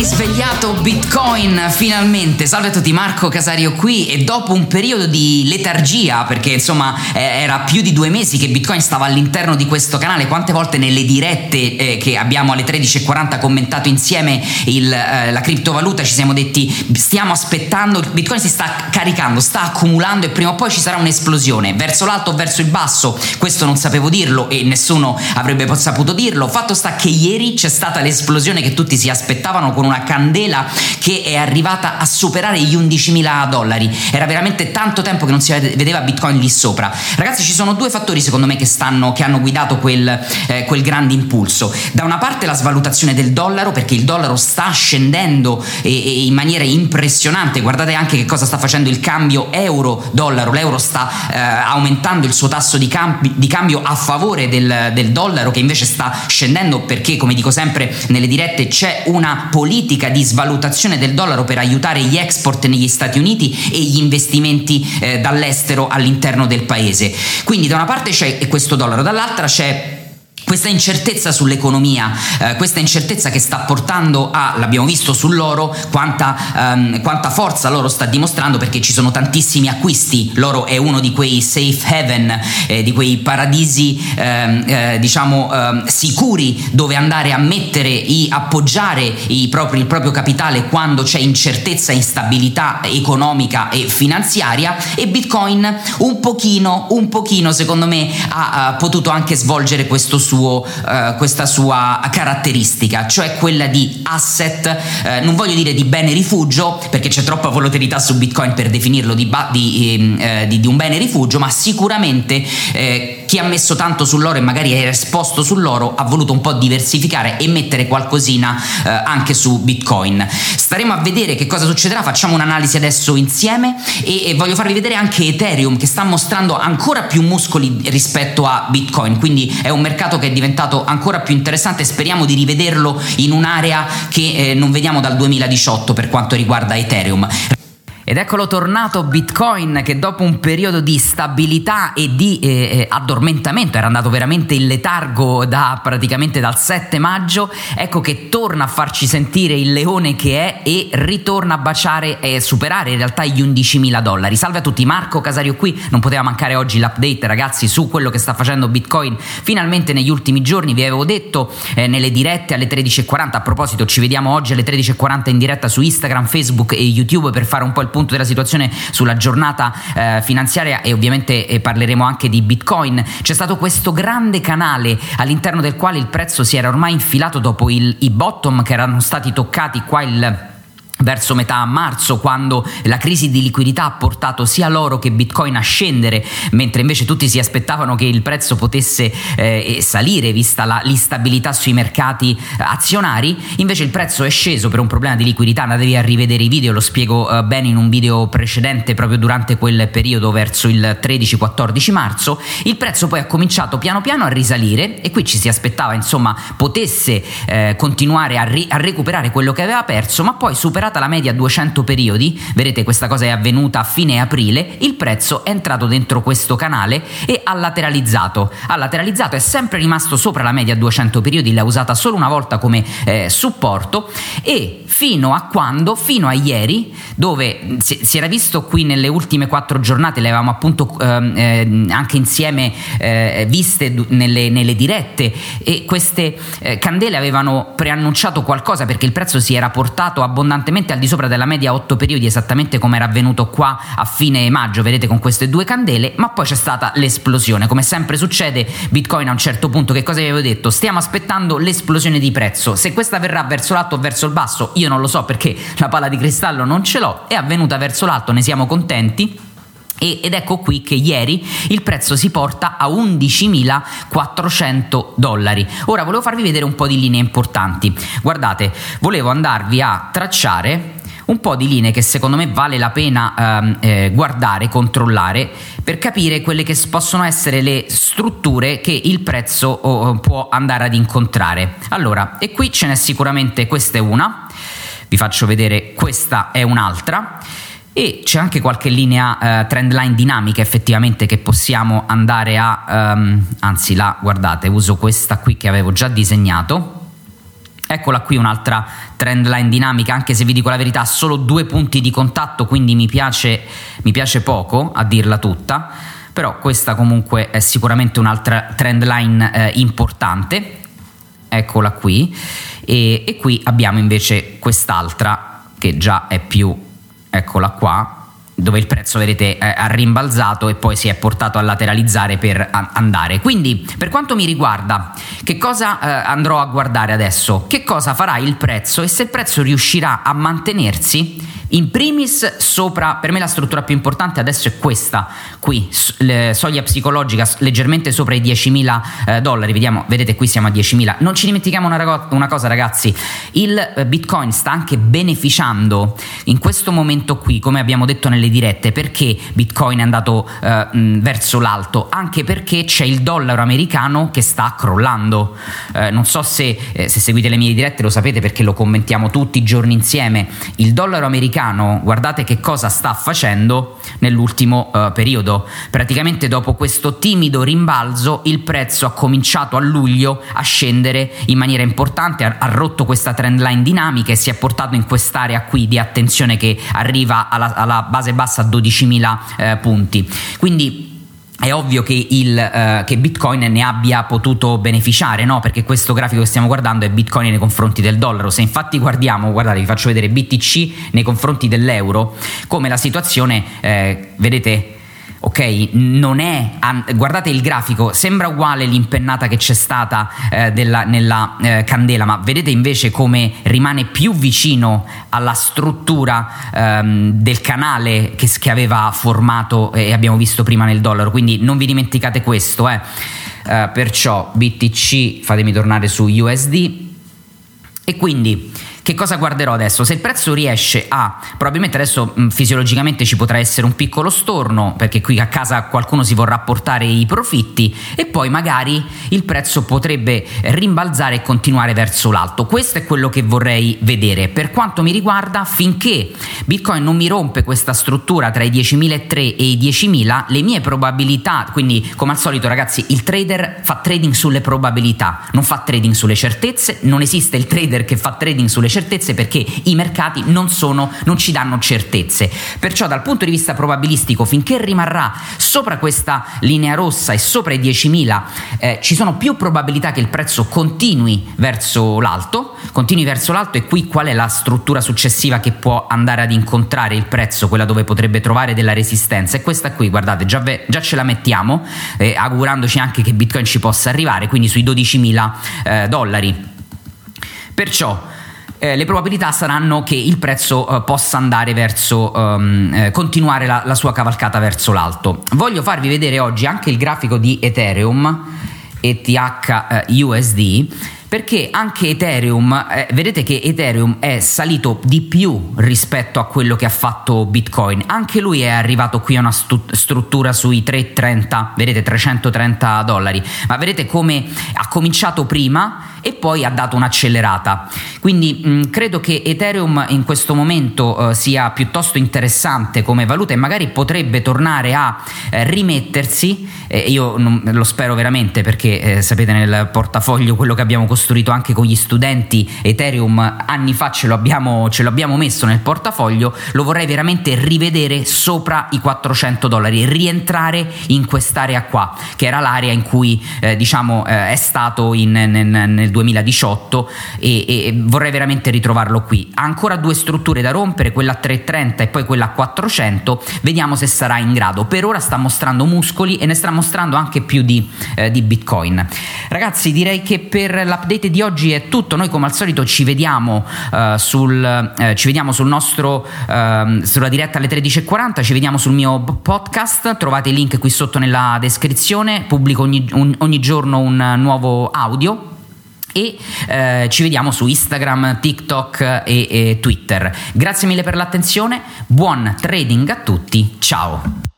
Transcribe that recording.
risvegliato Bitcoin finalmente. Salve a tutti, Marco Casario qui e dopo un periodo di letargia, perché insomma eh, era più di due mesi che Bitcoin stava all'interno di questo canale, quante volte nelle dirette eh, che abbiamo alle 13.40 commentato insieme il, eh, la criptovaluta ci siamo detti stiamo aspettando, Bitcoin si sta caricando, sta accumulando e prima o poi ci sarà un'esplosione, verso l'alto o verso il basso, questo non sapevo dirlo e nessuno avrebbe saputo dirlo, fatto sta che ieri c'è stata l'esplosione che tutti si aspettavano con una candela che è arrivata a superare gli 11.000 dollari. Era veramente tanto tempo che non si vedeva Bitcoin lì sopra. Ragazzi, ci sono due fattori secondo me che, stanno, che hanno guidato quel, eh, quel grande impulso. Da una parte la svalutazione del dollaro, perché il dollaro sta scendendo e, e in maniera impressionante. Guardate anche che cosa sta facendo il cambio euro-dollaro. L'euro sta eh, aumentando il suo tasso di, cambi, di cambio a favore del, del dollaro, che invece sta scendendo perché, come dico sempre nelle dirette, c'è una politica politica di svalutazione del dollaro per aiutare gli export negli Stati Uniti e gli investimenti eh, dall'estero all'interno del paese. Quindi da una parte c'è questo dollaro, dall'altra c'è questa incertezza sull'economia, eh, questa incertezza che sta portando a, l'abbiamo visto sull'oro, quanta, ehm, quanta, forza l'oro sta dimostrando perché ci sono tantissimi acquisti, l'oro è uno di quei safe haven, eh, di quei paradisi ehm, eh, diciamo ehm, sicuri dove andare a mettere, i, appoggiare i propri, il proprio capitale quando c'è incertezza, instabilità economica e finanziaria. E Bitcoin un pochino, un pochino secondo me ha, ha potuto anche svolgere questo suo suo, eh, questa sua caratteristica, cioè quella di asset, eh, non voglio dire di bene rifugio, perché c'è troppa volatilità su Bitcoin per definirlo di, di, ehm, eh, di, di un bene rifugio, ma sicuramente eh, chi ha messo tanto sull'oro e magari è esposto sull'oro ha voluto un po' diversificare e mettere qualcosina eh, anche su Bitcoin. Staremo a vedere che cosa succederà, facciamo un'analisi adesso insieme e, e voglio farvi vedere anche Ethereum che sta mostrando ancora più muscoli rispetto a Bitcoin, quindi è un mercato che è diventato ancora più interessante. Speriamo di rivederlo in un'area che eh, non vediamo dal 2018 per quanto riguarda Ethereum. Ed eccolo tornato Bitcoin che dopo un periodo di stabilità e di eh, eh, addormentamento, era andato veramente in letargo da praticamente dal 7 maggio, ecco che torna a farci sentire il leone che è e ritorna a baciare e superare in realtà gli 11.000 dollari. Salve a tutti, Marco Casario qui, non poteva mancare oggi l'update ragazzi su quello che sta facendo Bitcoin finalmente negli ultimi giorni, vi avevo detto eh, nelle dirette alle 13.40, a proposito ci vediamo oggi alle 13.40 in diretta su Instagram, Facebook e YouTube per fare un po' il punto punto della situazione sulla giornata eh, finanziaria e ovviamente eh, parleremo anche di Bitcoin. C'è stato questo grande canale all'interno del quale il prezzo si era ormai infilato dopo il, i bottom che erano stati toccati qua il verso metà marzo quando la crisi di liquidità ha portato sia l'oro che Bitcoin a scendere mentre invece tutti si aspettavano che il prezzo potesse eh, salire vista la, l'instabilità sui mercati azionari. Invece il prezzo è sceso per un problema di liquidità. Andatevi a rivedere i video lo spiego eh, bene in un video precedente proprio durante quel periodo verso il 13-14 marzo. Il prezzo poi ha cominciato piano piano a risalire e qui ci si aspettava insomma potesse eh, continuare a, ri- a recuperare quello che aveva perso ma poi superato superata la media 200 periodi, vedete questa cosa è avvenuta a fine aprile, il prezzo è entrato dentro questo canale e ha lateralizzato. Ha lateralizzato, è sempre rimasto sopra la media 200 periodi, l'ha usata solo una volta come eh, supporto. E fino a quando, fino a ieri, dove si, si era visto qui nelle ultime quattro giornate, le avevamo appunto ehm, eh, anche insieme eh, viste nelle, nelle, dirette e queste eh, candele avevano preannunciato qualcosa perché il prezzo si era portato abbondantemente leggermente al di sopra della media 8 periodi, esattamente come era avvenuto qua a fine maggio, vedete con queste due candele, ma poi c'è stata l'esplosione. Come sempre succede, Bitcoin a un certo punto, che cosa vi avevo detto? Stiamo aspettando l'esplosione di prezzo. Se questa verrà verso l'alto o verso il basso, io non lo so perché la palla di cristallo non ce l'ho, è avvenuta verso l'alto, ne siamo contenti. Ed ecco qui che ieri il prezzo si porta a 11.400 dollari. Ora volevo farvi vedere un po' di linee importanti. Guardate, volevo andarvi a tracciare un po' di linee che secondo me vale la pena ehm, eh, guardare, controllare per capire quelle che possono essere le strutture che il prezzo oh, può andare ad incontrare. Allora, e qui ce n'è sicuramente questa è una, vi faccio vedere questa è un'altra e c'è anche qualche linea uh, trendline dinamica effettivamente che possiamo andare a um, anzi là guardate uso questa qui che avevo già disegnato Eccola qui un'altra trend line dinamica, anche se vi dico la verità, solo due punti di contatto, quindi mi piace, mi piace poco a dirla tutta, però questa comunque è sicuramente un'altra trend line eh, importante. Eccola qui. E, e qui abbiamo invece quest'altra che già è più, eccola qua, dove il prezzo vedete ha rimbalzato e poi si è portato a lateralizzare per andare. Quindi, per quanto mi riguarda, che cosa eh, andrò a guardare adesso? Che cosa farà il prezzo e se il prezzo riuscirà a mantenersi in primis sopra, per me la struttura più importante adesso è questa, qui, soglia psicologica leggermente sopra i 10.000 eh, dollari, vediamo, vedete qui siamo a 10.000. Non ci dimentichiamo una, una cosa ragazzi, il eh, Bitcoin sta anche beneficiando in questo momento qui, come abbiamo detto nelle dirette, perché Bitcoin è andato eh, mh, verso l'alto? Anche perché c'è il dollaro americano che sta crollando. Eh, non so se, eh, se seguite le mie dirette lo sapete perché lo commentiamo tutti i giorni insieme. Il dollaro americano americano, guardate che cosa sta facendo nell'ultimo uh, periodo. Praticamente dopo questo timido rimbalzo il prezzo ha cominciato a luglio a scendere in maniera importante, ha, ha rotto questa trend line dinamica e si è portato in quest'area qui di attenzione che arriva alla, alla base bassa a 12.000 eh, punti. Quindi è ovvio che, il, uh, che, Bitcoin ne abbia potuto beneficiare, no? perché questo grafico che stiamo guardando è Bitcoin nei confronti del dollaro. Se infatti guardiamo, guardate, vi faccio vedere BTC nei confronti dell'euro, come la situazione, eh, vedete, ok? Non è, guardate il grafico, sembra uguale l'impennata che c'è stata eh, della, nella eh, candela, ma vedete invece come rimane più vicino alla struttura ehm, del canale che, che, aveva formato e abbiamo visto prima nel dollaro, quindi non vi dimenticate questo, eh. Uh, perciò BTC, fatemi tornare su USD e quindi che cosa guarderò adesso? Se il prezzo riesce a, probabilmente adesso mh, fisiologicamente ci potrà essere un piccolo storno, perché qui a casa qualcuno si vorrà portare i profitti e poi magari il prezzo potrebbe rimbalzare e continuare verso l'alto. Questo è quello che vorrei vedere. Per quanto mi riguarda, finché Bitcoin non mi rompe questa struttura tra i 10.003 e i 10.000, le mie probabilità, quindi come al solito ragazzi, il trader fa trading sulle probabilità, non fa trading sulle certezze, non esiste il trader che fa trading sulle certezze perché i mercati non, sono, non ci danno certezze. Perciò dal punto di vista probabilistico, finché rimarrà sopra questa linea rossa e sopra i 10.000, eh, ci sono più probabilità che il prezzo continui verso l'alto, continui verso l'alto e qui qual è la struttura successiva che può andare ad incontrare il prezzo, quella dove potrebbe trovare della resistenza. E questa qui, guardate, già, ve, già ce la mettiamo, eh, augurandoci anche che Bitcoin ci possa arrivare, quindi sui 12.000 eh, dollari. Perciò eh, le probabilità saranno che il prezzo eh, possa andare verso um, eh, continuare la, la, sua cavalcata verso l'alto. Voglio farvi vedere oggi anche il grafico di Ethereum ETH USD perché anche Ethereum, eh, vedete che Ethereum è salito di più rispetto a quello che ha fatto Bitcoin, anche lui è arrivato qui a una stu- struttura sui 330, vedete 330 dollari, ma vedete come ha cominciato prima e poi ha dato un'accelerata. Quindi mh, credo che Ethereum in questo momento eh, sia piuttosto interessante come valuta e magari potrebbe tornare a eh, rimettersi, eh, io non, lo spero veramente perché eh, sapete nel portafoglio quello che abbiamo costruito anche con gli studenti Ethereum anni fa ce lo abbiamo, ce lo abbiamo messo nel portafoglio, lo vorrei veramente rivedere sopra i 400 dollari, rientrare in quest'area qua, che era l'area in cui eh, diciamo eh, è stato in, nel, nel nel 2018 e, e, vorrei veramente ritrovarlo qui. Ha ancora due strutture da rompere, quella a 330 e poi quella a 400, vediamo se sarà in grado. Per ora sta mostrando muscoli e ne sta mostrando anche più di, eh, di Bitcoin. Ragazzi, direi che per l'update di oggi è tutto. Noi come al solito ci vediamo, uh, sul, uh, ci vediamo sul nostro uh, sulla diretta alle 13.40, ci vediamo sul mio podcast, trovate il link qui sotto nella descrizione, pubblico ogni, un, ogni giorno un nuovo audio e eh, ci vediamo su Instagram, TikTok e, e Twitter. Grazie mille per l'attenzione, buon trading a tutti, ciao!